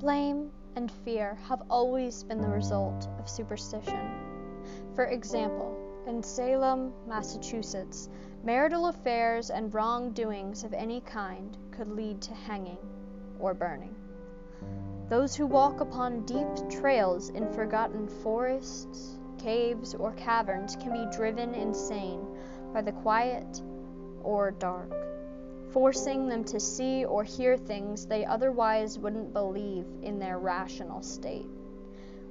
Blame and fear have always been the result of superstition. For example, in Salem, Massachusetts, marital affairs and wrongdoings of any kind could lead to hanging or burning. Those who walk upon deep trails in forgotten forests, caves, or caverns can be driven insane by the quiet or dark forcing them to see or hear things they otherwise wouldn't believe in their rational state.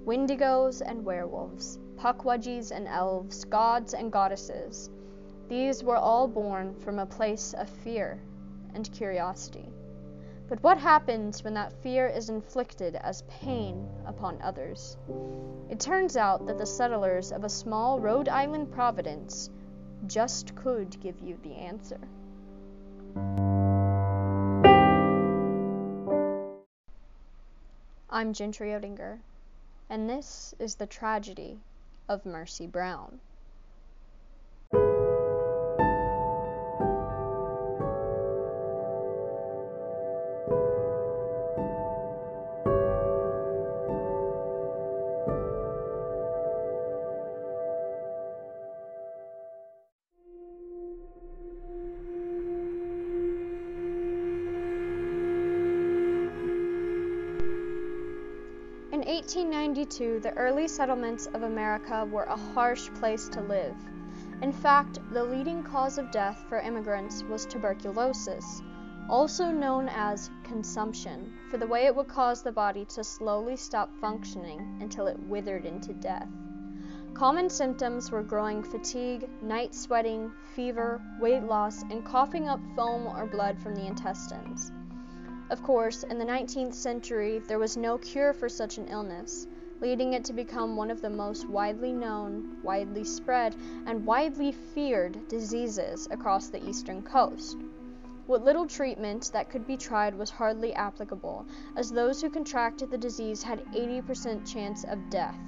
Wendigos and werewolves, pukwudgies and elves, gods and goddesses, these were all born from a place of fear and curiosity. But what happens when that fear is inflicted as pain upon others? It turns out that the settlers of a small Rhode Island providence just could give you the answer. I'm Gentry Odinger, and this is the tragedy of Mercy Brown. In 1892, the early settlements of America were a harsh place to live. In fact, the leading cause of death for immigrants was tuberculosis, also known as consumption, for the way it would cause the body to slowly stop functioning until it withered into death. Common symptoms were growing fatigue, night sweating, fever, weight loss, and coughing up foam or blood from the intestines. Of course, in the 19th century, there was no cure for such an illness, leading it to become one of the most widely known, widely spread, and widely feared diseases across the eastern coast. What little treatment that could be tried was hardly applicable, as those who contracted the disease had 80% chance of death.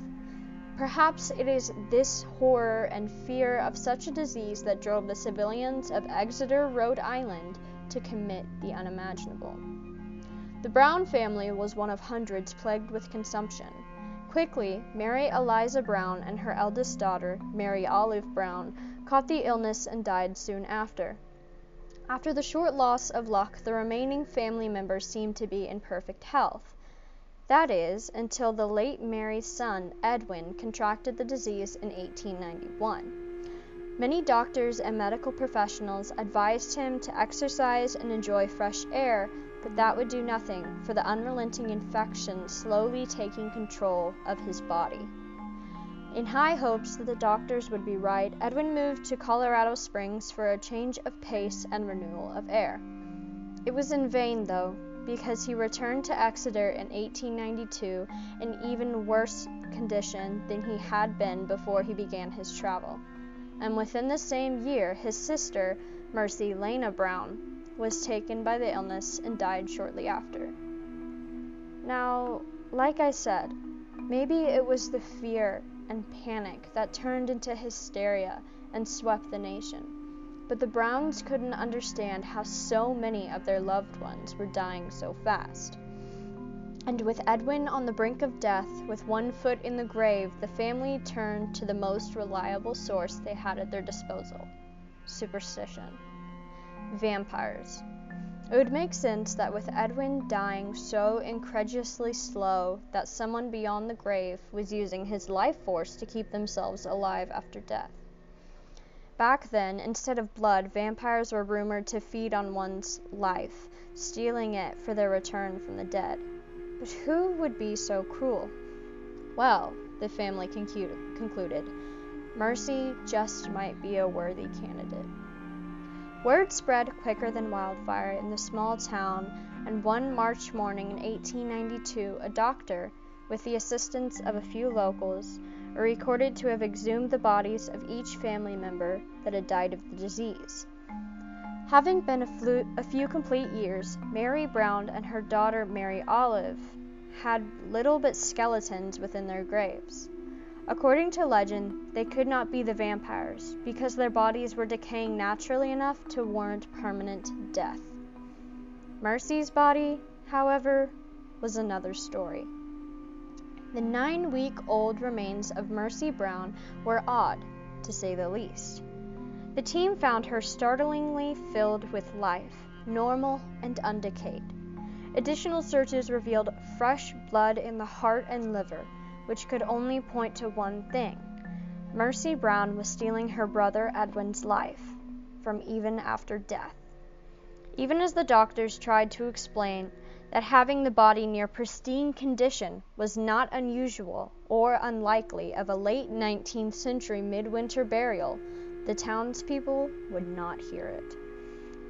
Perhaps it is this horror and fear of such a disease that drove the civilians of Exeter, Rhode Island, to commit the unimaginable. The Brown family was one of hundreds plagued with consumption. Quickly, Mary Eliza Brown and her eldest daughter, Mary Olive Brown, caught the illness and died soon after. After the short loss of luck, the remaining family members seemed to be in perfect health. That is, until the late Mary's son, Edwin, contracted the disease in 1891. Many doctors and medical professionals advised him to exercise and enjoy fresh air, but that would do nothing for the unrelenting infection slowly taking control of his body. In high hopes that the doctors would be right, Edwin moved to Colorado Springs for a change of pace and renewal of air. It was in vain, though, because he returned to Exeter in 1892 in even worse condition than he had been before he began his travel. And within the same year, his sister, Mercy Lena Brown, was taken by the illness and died shortly after. Now, like I said, maybe it was the fear and panic that turned into hysteria and swept the nation. But the Browns couldn't understand how so many of their loved ones were dying so fast. And with Edwin on the brink of death, with one foot in the grave, the family turned to the most reliable source they had at their disposal superstition vampires. It would make sense that with Edwin dying so incredulously slow that someone beyond the grave was using his life force to keep themselves alive after death. Back then, instead of blood, vampires were rumored to feed on one's life, stealing it for their return from the dead. But who would be so cruel? Well, the family concluded, Mercy just might be a worthy candidate. Word spread quicker than wildfire in the small town, and one March morning in 1892 a doctor, with the assistance of a few locals, are recorded to have exhumed the bodies of each family member that had died of the disease. Having been a, flu- a few complete years, Mary Brown and her daughter Mary Olive had little but skeletons within their graves. According to legend, they could not be the vampires because their bodies were decaying naturally enough to warrant permanent death. Mercy's body, however, was another story. The nine week old remains of Mercy Brown were odd, to say the least. The team found her startlingly filled with life, normal and undecayed. Additional searches revealed fresh blood in the heart and liver, which could only point to one thing Mercy Brown was stealing her brother Edwin's life from even after death. Even as the doctors tried to explain that having the body near pristine condition was not unusual or unlikely of a late 19th century midwinter burial, the townspeople would not hear it.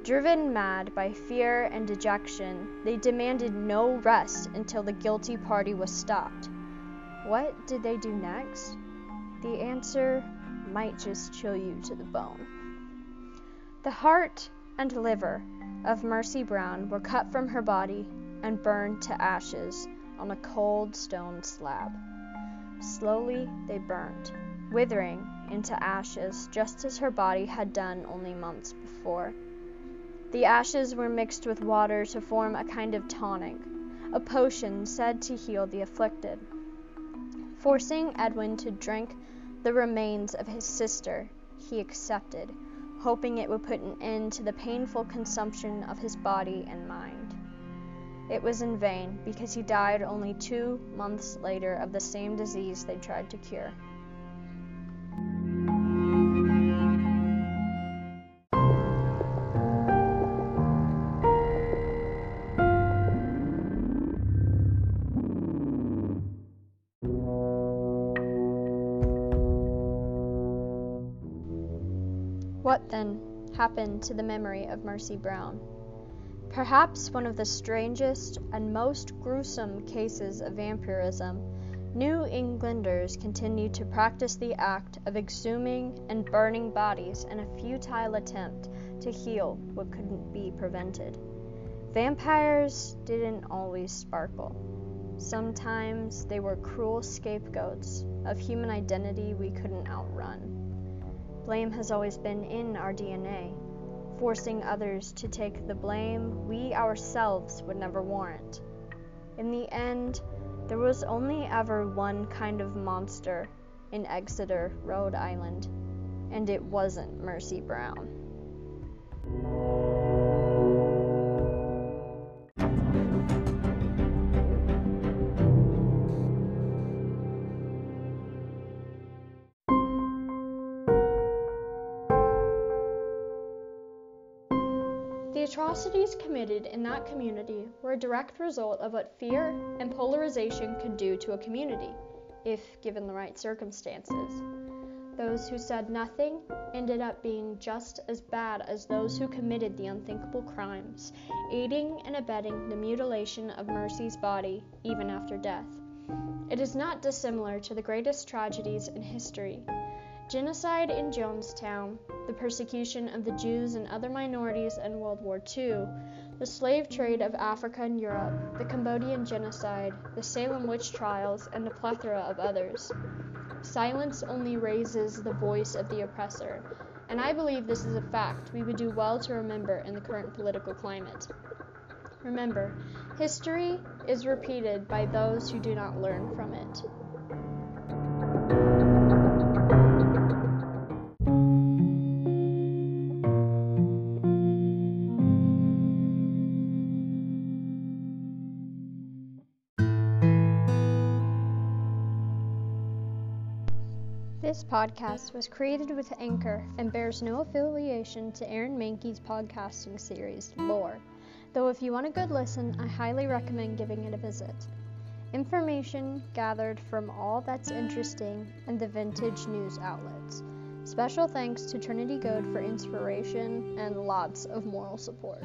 Driven mad by fear and dejection, they demanded no rest until the guilty party was stopped. What did they do next? The answer might just chill you to the bone. The heart and liver of Mercy Brown were cut from her body and burned to ashes on a cold stone slab. Slowly they burned, withering into ashes just as her body had done only months before. The ashes were mixed with water to form a kind of tonic, a potion said to heal the afflicted. Forcing Edwin to drink the remains of his sister, he accepted, hoping it would put an end to the painful consumption of his body and mind. It was in vain, because he died only two months later of the same disease they tried to cure. What, then, happened to the memory of Mercy Brown? Perhaps one of the strangest and most gruesome cases of vampirism, New Englanders continued to practice the act of exhuming and burning bodies in a futile attempt to heal what couldn't be prevented. Vampires didn't always sparkle. Sometimes they were cruel scapegoats of human identity we couldn't outrun. Blame has always been in our DNA, forcing others to take the blame we ourselves would never warrant. In the end, there was only ever one kind of monster in Exeter, Rhode Island, and it wasn't Mercy Brown. Atrocities committed in that community were a direct result of what fear and polarization could do to a community, if given the right circumstances. Those who said nothing ended up being just as bad as those who committed the unthinkable crimes, aiding and abetting the mutilation of Mercy's body even after death. It is not dissimilar to the greatest tragedies in history genocide in Jonestown, the persecution of the Jews and other minorities in World War II, the slave trade of Africa and Europe, the Cambodian genocide, the Salem witch trials, and a plethora of others. Silence only raises the voice of the oppressor, and I believe this is a fact we would do well to remember in the current political climate. Remember, history is repeated by those who do not learn from it. This podcast was created with Anchor and bears no affiliation to Aaron Mahnke's podcasting series, Lore. Though if you want a good listen, I highly recommend giving it a visit. Information gathered from all that's interesting and the vintage news outlets. Special thanks to Trinity Goad for inspiration and lots of moral support.